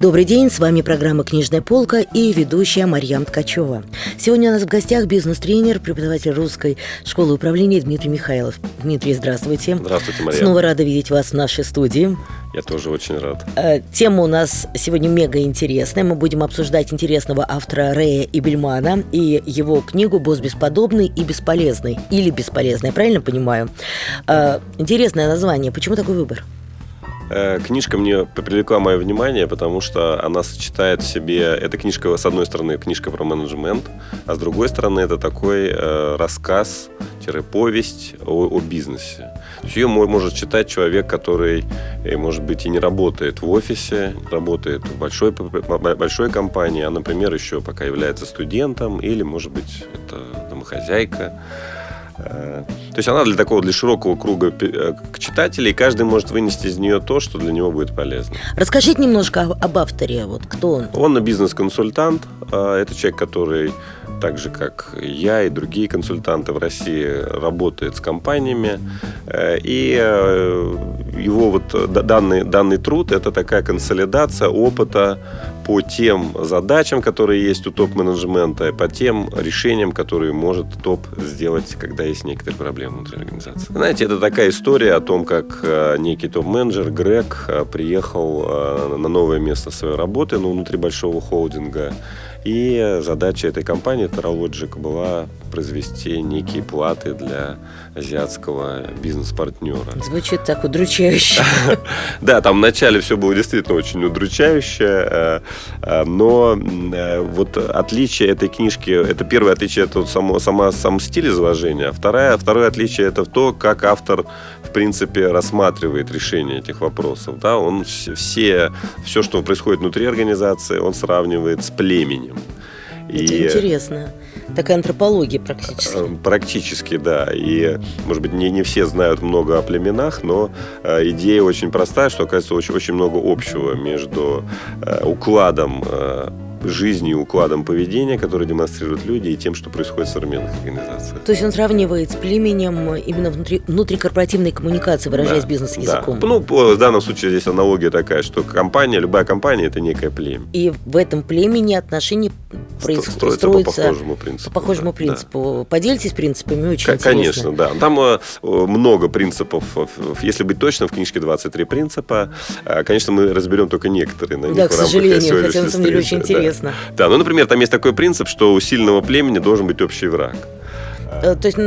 Добрый день, с вами программа «Книжная полка» и ведущая Марьям Ткачева. Сегодня у нас в гостях бизнес-тренер, преподаватель русской школы управления Дмитрий Михайлов. Дмитрий, здравствуйте. Здравствуйте, Марьям. Снова рада видеть вас в нашей студии. Я тоже очень рад. Э, Тема у нас сегодня мега интересная. Мы будем обсуждать интересного автора Рэя и Бельмана и его книгу «Босс бесподобный и бесполезный». Или «Бесполезный», я правильно понимаю? Э, Интересное название. Почему такой выбор? Э, Книжка мне привлекла мое внимание, потому что она сочетает в себе... Эта книжка, с одной стороны, книжка про менеджмент, а с другой стороны, это такой э, рассказ-повесть о, о бизнесе. Ее мо- может читать человек, который, э, может быть, и не работает в офисе, работает в большой, большой компании, а, например, еще пока является студентом, или, может быть, это домохозяйка. То есть она для такого, для широкого круга э, читателей, каждый может вынести из нее то, что для него будет полезно. Расскажите немножко об авторе. Вот кто он? Он бизнес-консультант, э, это человек, который так же, как я и другие консультанты в России, работает с компаниями. Э, И э, его вот данный, данный труд – это такая консолидация опыта по тем задачам, которые есть у топ-менеджмента, по тем решениям, которые может топ сделать, когда есть некоторые проблемы внутри организации. Знаете, это такая история о том, как э, некий топ-менеджер Грег э, приехал э, на новое место своей работы, но внутри большого холдинга, и задача этой компании Terralogic была произвести некие платы для азиатского бизнес-партнера. Звучит так удручающе. Да, там вначале все было действительно очень удручающе, э, э, но э, вот отличие этой книжки, это первое отличие, это само, сама, сам стиль изложения, а второе, второе отличие это то, как автор, в принципе, рассматривает решение этих вопросов. Да? Он вс- все, все, что происходит внутри организации, он сравнивает с племенем. Это интересно. Такая антропология практически. Э, Практически, да. И, может быть, не, не все знают много о племенах, но э, идея очень простая, что, оказывается, очень, очень много общего между э, укладом э, жизни и укладом поведения, который демонстрируют люди, и тем, что происходит в современных организациях. То есть он сравнивает с племенем именно внутри, внутрикорпоративной коммуникации, выражаясь Да, бизнес-языком. Да. Ну, в данном случае здесь аналогия такая, что компания, любая компания это некое племя. И в этом племени отношения проис- Стро- строится строятся по похожему принципу. по похожему да, да. принципу. Поделитесь принципами, очень К- интересно. Конечно, да. Там э, много принципов. Э, Если быть точным, в книжке 23 принципа. Э, Конечно, мы разберем только некоторые. На Да, них к сожалению, хотя на самом деле очень да. Интересно. Да, ну, например, там есть такой принцип, что у сильного племени должен быть общий враг. Э, То есть,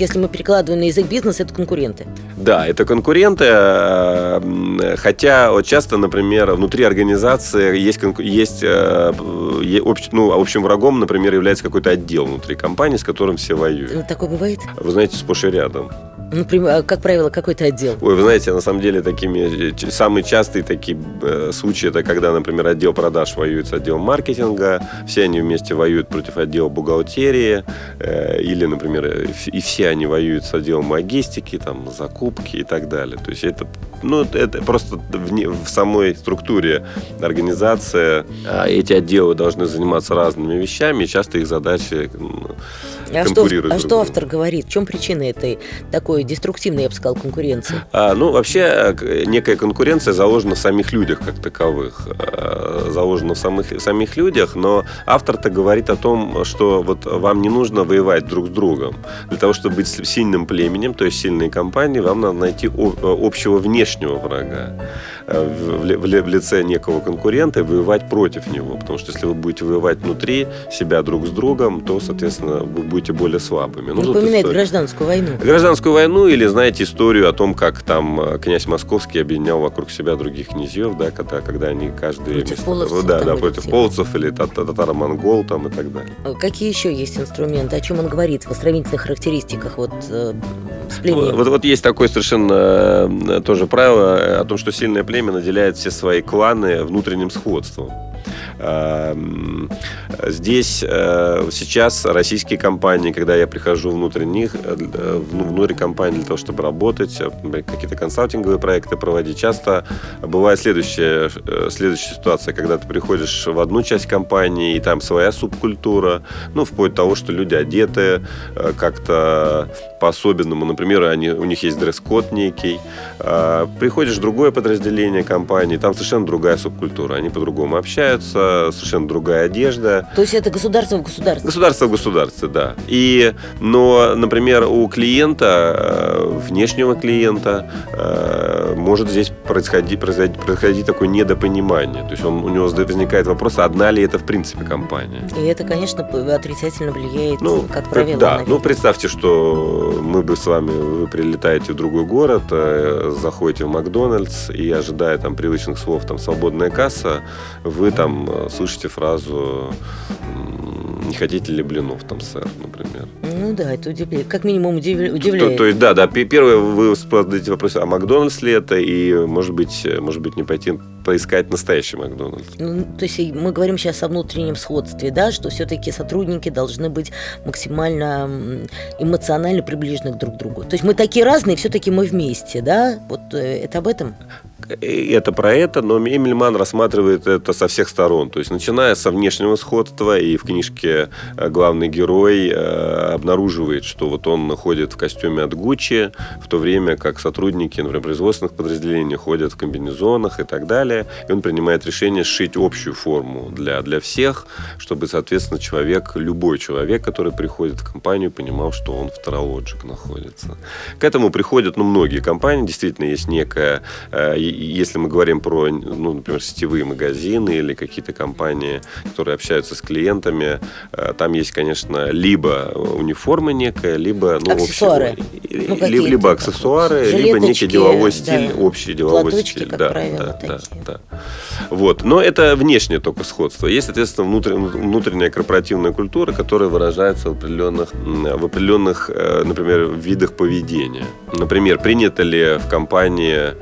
если мы перекладываем на язык бизнеса, это конкуренты. Да, это конкуренты, э, хотя вот часто, например, внутри организации есть, есть э, общ- ну, общим врагом, например, является какой-то отдел внутри компании, с которым все воюют. Такое бывает? Вы знаете, сплошь и рядом. Например, как правило, какой-то отдел. Ой, вы знаете, на самом деле такими э, самые частые такие э, случаи это когда, например, отдел продаж воюет с отделом маркетинга, все они вместе воюют против отдела бухгалтерии, э, или, например, э, и все они воюют с отделом логистики, там закупки и так далее. То есть это, ну, это просто в, не- в самой структуре организации а, эти отделы должны заниматься разными вещами, и часто их задачи А что, конкурируют а что с другом. автор говорит? В чем причина этой такой деструктивной, я бы сказал, конкуренции? А, ну, вообще, некая конкуренция заложена в самих людях как таковых. Э, Заложена в самых, в самих людях, но автор-то говорит о том, что вот вам не нужно воевать друг с другом. Для того, чтобы быть сильным племенем, то есть сильной компанией, вам надо найти э, общего внешнего врага э, в, в ли- в ли- в лице некого конкурента и воевать против него. Потому что если вы будете воевать внутри себя друг с другом, то, соответственно, вы будете более слабыми. Ну, Напоминает гражданскую войну. Гражданскую войну или, знаете, историю о том, как там э, князь Московский объединял вокруг себя других князьев, да, когда, когда они каждый... Против половцев Да, да, против половцев или тат- татаро-монгол там и так далее. А Какие еще есть инструменты? О чем он говорит в сравнительных характеристиках вот, э, с племенем? вот, вот есть такое совершенно э, тоже правило э, о том, что сильное племя наделяет все свои кланы внутренним сходством. Эм, здесь э, сейчас российские компании, когда я прихожу внутрь них, э, внутрь компании для того, чтобы работать, какие-то консалтинговые проекты проводить, часто бывает следующая, следующая ситуация, когда ты приходишь в одну часть компании, и там своя субкультура, ну, вплоть до того, что люди одеты как-то по-особенному. Например, они, у них есть дресс-код некий. Приходишь в другое подразделение компании, там совершенно другая субкультура. Они по-другому общаются, совершенно другая одежда. То есть это государство в государстве? Государство в государстве, да. И, но, например, у клиента, э, внешнего клиента, э, может здесь происходить, происходить, происходить такое недопонимание. То есть он, у него возникает вопрос, одна ли это в принципе компания. И это, конечно, отрицательно влияет, ну, как правило. Да, ну представьте, что мы бы с вами, вы прилетаете в другой город, э, заходите в Макдональдс и ожидая там привычных слов, там свободная касса, вы там слышите фразу не хотите ли блинов там, сэр, например. Ну да, это удивляет. Как минимум удивляет. То, то есть, да, да. Первое, вы задаете вопрос, а Макдональдс ли это? И, может быть, может быть, не пойти поискать настоящий Макдональдс. Ну, то есть мы говорим сейчас о внутреннем сходстве, да, что все-таки сотрудники должны быть максимально эмоционально приближены друг к другу. То есть мы такие разные, все-таки мы вместе, да? Вот э, это об этом? Это про это, но Эмильман рассматривает это со всех сторон. То есть, начиная со внешнего сходства, и в книжке э, главный герой э, обнаруживает, что вот он ходит в костюме от Гуччи, в то время как сотрудники, например, производственных подразделений ходят в комбинезонах и так далее. И он принимает решение сшить общую форму для, для всех, чтобы, соответственно, человек, любой человек, который приходит в компанию, понимал, что он в Таралоджик находится. К этому приходят, ну, многие компании. Действительно, есть некая э, если мы говорим про, ну, например, сетевые магазины или какие-то компании, которые общаются с клиентами, э, там есть, конечно, либо униформа некая, либо ну, аксессуары. Общий, ну, либо, либо аксессуары, либо некий деловой стиль, да. общий деловой Платочки, стиль. Как да, правило, да, такие. да, да. Вот. Но это внешнее только сходство. Есть, соответственно, внутренняя, внутренняя корпоративная культура, которая выражается в определенных, в определенных, э, например, видах поведения. Например, принято ли в компании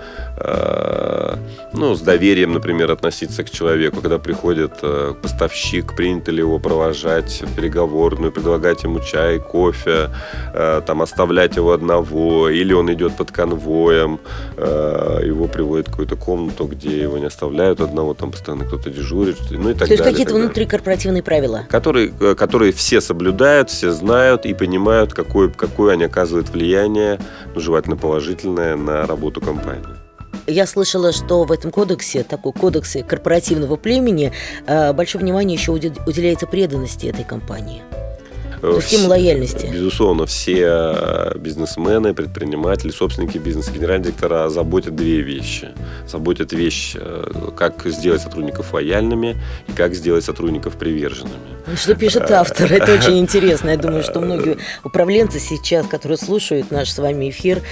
ну, с доверием, например, относиться к человеку, когда приходит э, поставщик, принято ли его провожать в переговорную, предлагать ему чай, кофе, э, там, оставлять его одного, или он идет под конвоем, его приводят в какую-то комнату, где его не оставляют одного, там постоянно кто-то дежурит, ну и так То есть какие-то внутрикорпоративные правила? Которые, которые все соблюдают, все знают и понимают, какое, какое они оказывают влияние, ну, желательно положительное, на работу компании. Я слышала, что в этом кодексе, такой кодексе корпоративного племени, э, большое внимание еще уделяется преданности этой компании. Есть им лояльности. Безусловно, все бизнесмены, предприниматели, собственники бизнеса, генеральные директора заботят две вещи. Заботят вещь, э, как сделать сотрудников лояльными и как сделать сотрудников приверженными. Ну, что пишет автор, это очень интересно. Я думаю, что многие управленцы сейчас, которые слушают наш с вами эфир,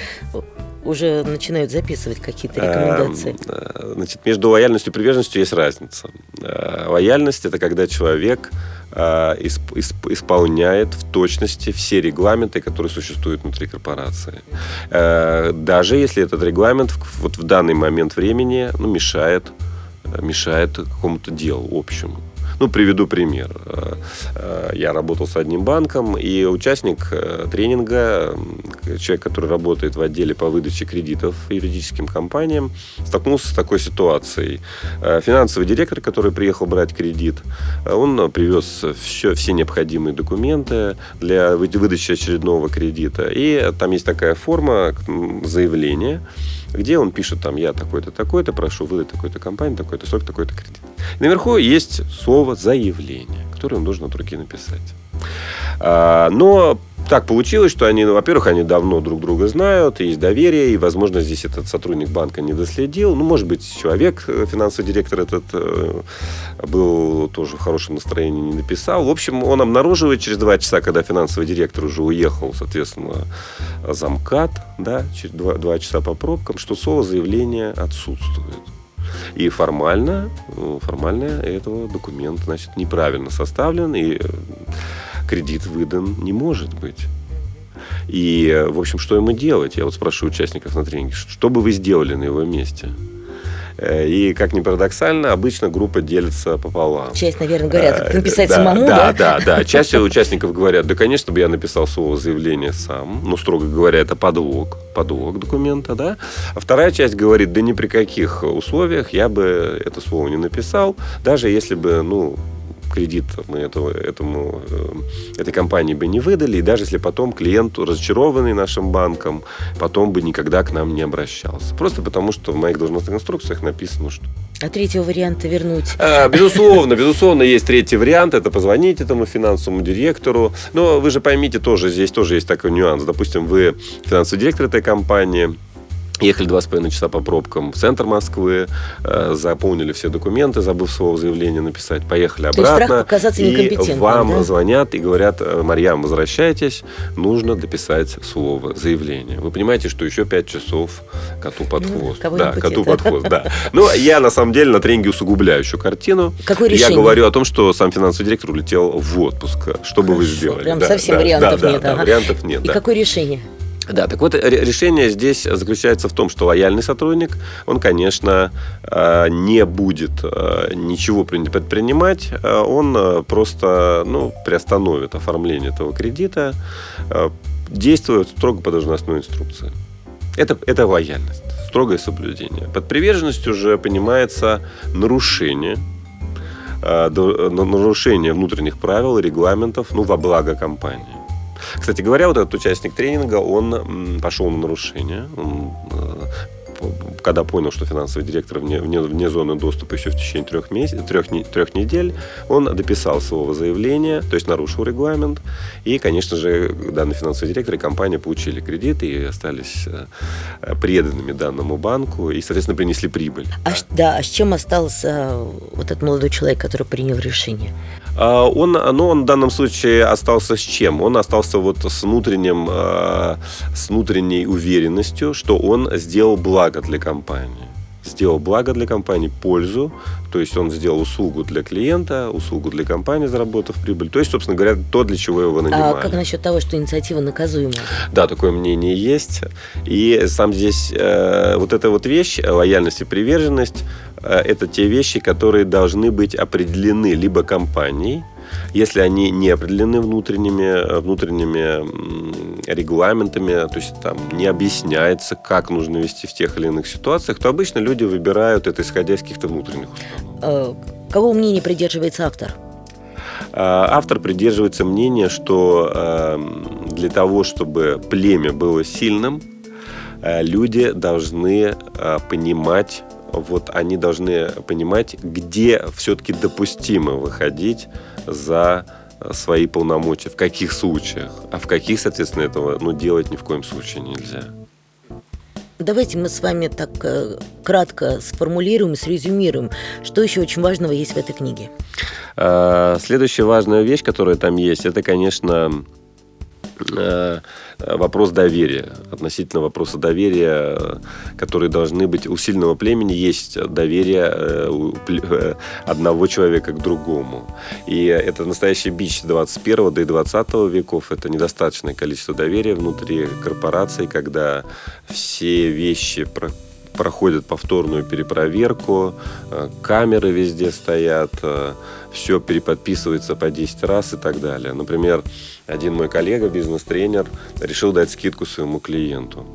уже начинают записывать какие-то рекомендации? Э, значит, между лояльностью и приверженностью есть разница. Э, лояльность – это когда человек э, исполняет в точности все регламенты, которые существуют внутри корпорации. Даже если этот регламент вот в данный момент времени ну, мешает, мешает какому-то делу общему. Ну, приведу пример. Э, э, я работал с одним банком, и участник э, тренинга, человек, который работает в отделе по выдаче кредитов юридическим компаниям, столкнулся с такой ситуацией. Финансовый директор, который приехал брать кредит, он привез все, все необходимые документы для выдачи очередного кредита. И там есть такая форма заявления, где он пишет там, я такой-то, такой-то, прошу выдать такой-то компании, такой-то срок, такой-то кредит. Наверху есть слово «заявление», которое он должен от руки написать. А, но так получилось, что они, ну, во-первых, они давно друг друга знают, есть доверие, и, возможно, здесь этот сотрудник банка не доследил. Ну, может быть, человек, э, финансовый директор этот, э, был тоже в хорошем настроении, не написал. В общем, он обнаруживает через два часа, когда финансовый директор уже уехал, соответственно, замкат, да, через два, два часа по пробкам, что слово заявление отсутствует. И формально, ну, формально этого документ, значит, неправильно составлен, и э, кредит выдан не может быть. И, в общем, что ему делать? Я вот спрашиваю участников на тренинге, что бы вы сделали на его месте? Э, и, как ни парадоксально, обычно группа делится пополам. Часть, наверное, говорят, Э, написать да, самому, да? да? Да, да, Часть участников говорят, да, конечно бы я написал слово заявление сам. Ну, строго говоря, это подлог, подлог документа, да. А вторая часть говорит, да ни при каких условиях я бы это слово не написал, даже если бы, ну, кредит мы этого, этому, э, этой компании бы не выдали, и даже если потом клиент, разочарованный нашим банком, потом бы никогда к нам не обращался. Просто потому, что в моих должностных инструкциях написано, что А третьего варианта вернуть? а, Безусловно, безусловно, есть третий вариант, это позвонить этому финансовому директору. Но вы же поймите тоже, здесь тоже есть такой нюанс. Допустим, вы финансовый директор этой компании, Ехали два с половиной часа по пробкам в центр Москвы, э, заполнили все документы, забыв слово заявление написать, поехали То есть страх обратно. показаться и вам да? звонят и говорят, «Э, Марьям, возвращайтесь, нужно дописать слово заявление. Вы понимаете, что еще пять часов коту под Ну, хвост. кого да, коту пути, под хвост, да. Ну, я на самом деле на тренинге усугубляю еще картину. Какое Я решение? говорю о том, что сам финансовый директор улетел в отпуск. Что бы вы сделали? прям Да, совсем да, вариантов да, нет, да, ага. вариантов нет. И да. какое решение? Да, так вот, ре- решение здесь заключается в том, что лояльный сотрудник, он, конечно, э, не будет э, ничего пред- предпринимать, э, он просто ну, приостановит оформление этого кредита, действуя строго по должностной инструкции. Это, это лояльность, строгое соблюдение. Под приверженностью уже понимается нарушение нарушение внутренних правил регламентов ну, во благо компании. Кстати говоря, вот этот участник тренинга, он пошел на нарушение. Он, э, когда понял, что финансовый директор вне, вне, вне зоны доступа еще в течение трех, месяцев, трех, трех недель, он дописал слово заявление, то есть нарушил регламент. И, конечно же, данный финансовый директор и компания получили кредит и остались э, преданными данному банку и, соответственно, принесли прибыль. А, да, а с чем остался вот этот молодой человек, который принял решение? А, Он, ну, он в данном случае остался с чем? Он остался вот с внутренним, э, с внутренней уверенностью, что он сделал благо для компании. Сделал благо для компании, пользу, то есть он сделал услугу для клиента, услугу для компании, заработав прибыль. То есть, собственно говоря, то, для чего его А нанимали. как насчет того, что инициатива наказуема? Да, такое мнение есть. И сам здесь э, вот эта вот вещь, э, лояльность и приверженность, э, это те вещи, которые должны быть определены либо компанией, если они не определены внутренними, э, внутренними регламентами, то есть там не объясняется, как нужно вести в тех или иных ситуациях, то обычно люди выбирают это исходя из каких-то внутренних установок. Э, Кого мнения придерживается автор? А, Автор придерживается мнения, что эм, для того, чтобы племя было сильным, э, люди должны э, понимать, вот они должны понимать, где все-таки допустимо выходить за э, свои полномочия, в каких случаях, а в каких, соответственно, этого ну, делать ни в коем случае нельзя. Давайте мы с вами так э, кратко сформулируем, срезюмируем, что еще очень важного есть в этой книге. Э, Следующая важная вещь, которая там есть, это, конечно, вопрос доверия. Относительно вопроса доверия, э, которые должны быть у сильного племени, есть доверие э, э, одного человека к другому. И это настоящий бич 21 да и 20 веков. Это недостаточное количество доверия внутри корпораций, когда все вещи про- проходят повторную перепроверку, э, камеры везде стоят, все переподписывается по 10 раз и так далее. Например, один мой коллега, бизнес-тренер, решил дать скидку своему клиенту.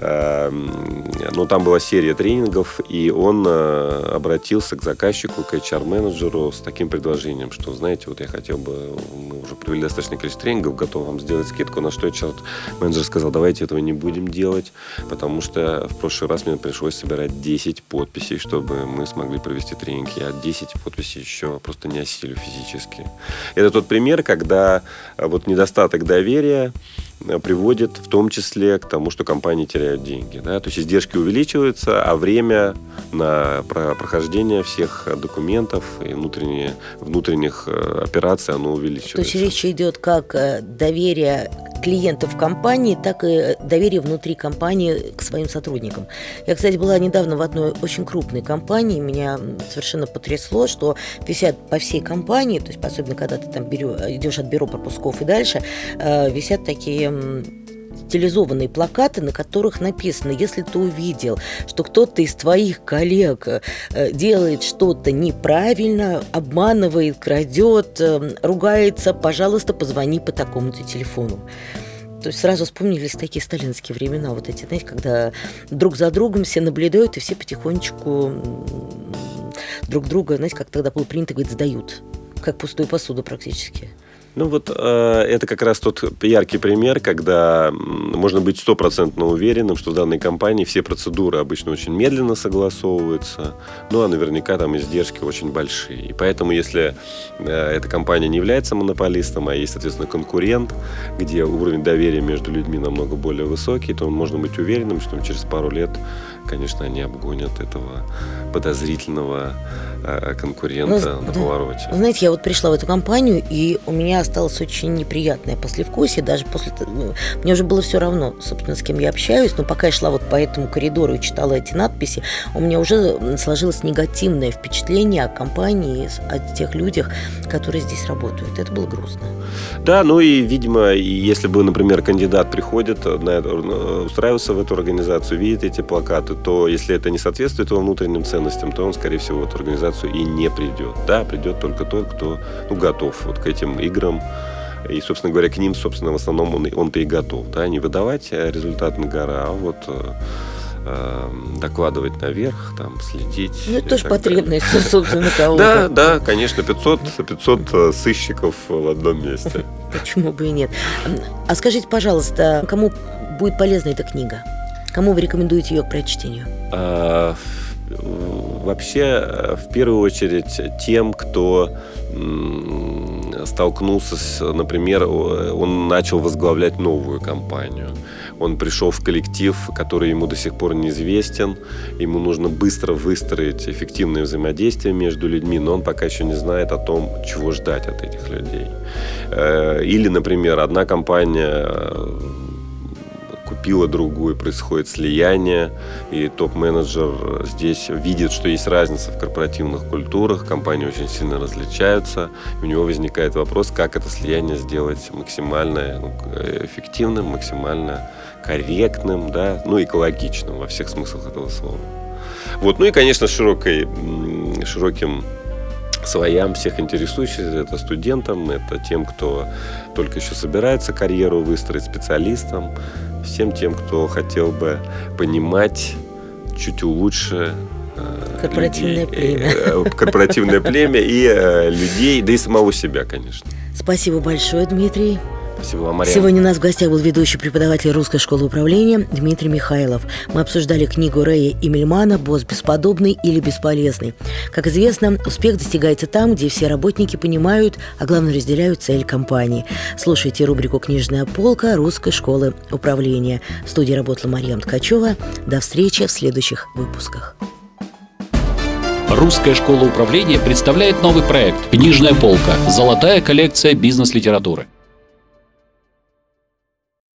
Эм, Ну, там была серия тренингов, и он э, обратился к заказчику, к HR-менеджеру с таким предложением, что, знаете, вот я хотел бы, мы уже провели достаточное количество тренингов, готов вам сделать скидку, на что HR-менеджер сказал, давайте этого не будем делать, потому что в прошлый раз мне пришлось собирать 10 подписей, чтобы мы смогли провести тренинг. Я 10 подписей еще просто не осилю физически. Это тот пример, когда э, вот недостаток доверия приводит в том числе к тому, что компании теряют деньги. Да? То есть издержки увеличиваются, а время на про- прохождение всех документов и внутренние, внутренних э, операций оно То есть увеличивается. речь идет как э, доверие клиентов компании, так и доверие внутри компании к своим сотрудникам. Я, кстати, была недавно в одной очень крупной компании, меня совершенно потрясло, что висят по всей компании, то есть особенно когда ты там берё- идешь от бюро пропусков и дальше, э, висят такие стилизованные плакаты, на которых написано, если ты увидел, что кто-то из твоих коллег э, делает что-то неправильно, обманывает, крадет, э, ругается, пожалуйста, позвони по такому-то телефону. То есть сразу вспомнились такие сталинские времена, вот эти, знаете, когда друг за другом все наблюдают, и все потихонечку друг друга, знаете, как тогда было принято говорить, сдают, как пустую посуду практически. Ну вот э, это как раз тот яркий пример, когда можно быть стопроцентно уверенным, что в данной компании все процедуры обычно очень медленно согласовываются, ну а наверняка там издержки очень большие. И поэтому, если э, эта компания не является монополистом, а есть, соответственно, конкурент, где уровень доверия между людьми намного более высокий, то можно быть уверенным, что через пару лет, конечно, они обгонят этого подозрительного э, конкурента ну, на повороте. Знаете, я вот пришла в эту компанию, и у меня осталось очень неприятное послевкусие, даже после... Ну, мне уже было все равно, собственно, с кем я общаюсь, но пока я шла вот по этому коридору и читала эти надписи, у меня уже сложилось негативное впечатление о компании, о тех людях, которые здесь работают. Это было грустно. Да, ну и, видимо, если бы, например, кандидат приходит, на, устраивается в эту организацию, видит эти плакаты, то если это не соответствует его внутренним ценностям, то он, скорее всего, в эту организацию и не придет. Да, придет только тот, кто ну, готов вот к этим играм, и, собственно говоря, к ним, собственно, в основном он, он-то и готов. Да? Не выдавать результат на гора, а вот э, э, докладывать наверх, там, следить. Ну, это тоже потребность, собственно, кого-то. Да, да, конечно, 500, 500 э, сыщиков в одном месте. Почему бы и нет? А скажите, пожалуйста, кому будет полезна эта книга? Кому вы рекомендуете ее к прочтению? А, вообще, в первую очередь, тем, кто столкнулся с, например, он начал возглавлять новую компанию. Он пришел в коллектив, который ему до сих пор неизвестен. Ему нужно быстро выстроить эффективное взаимодействие между людьми, но он пока еще не знает о том, чего ждать от этих людей. Э, или, например, одна компания купила другую, происходит слияние, и топ-менеджер здесь видит, что есть разница в корпоративных культурах, компании очень сильно различаются, и у него возникает вопрос, как это слияние сделать максимально ну, эффективным, максимально корректным, да, ну, экологичным во всех смыслах этого слова. Вот, ну и, конечно, широкой, широким своям всех интересующих, это студентам, это тем, кто только еще собирается карьеру выстроить, специалистам, всем тем, кто хотел бы понимать чуть лучше э, корпоративное людей, племя. Э, корпоративное племя и э, людей, да и самого себя, конечно. Спасибо большое, Дмитрий. Спасибо вам, Мария. Сегодня у нас в гостях был ведущий преподаватель Русской школы управления Дмитрий Михайлов. Мы обсуждали книгу Рэя и Мельмана «Босс бесподобный или бесполезный». Как известно, успех достигается там, где все работники понимают, а главное разделяют цель компании. Слушайте рубрику «Книжная полка» Русской школы управления. В студии работала Мария Ткачева. До встречи в следующих выпусках. Русская школа управления представляет новый проект «Книжная полка. Золотая коллекция бизнес-литературы».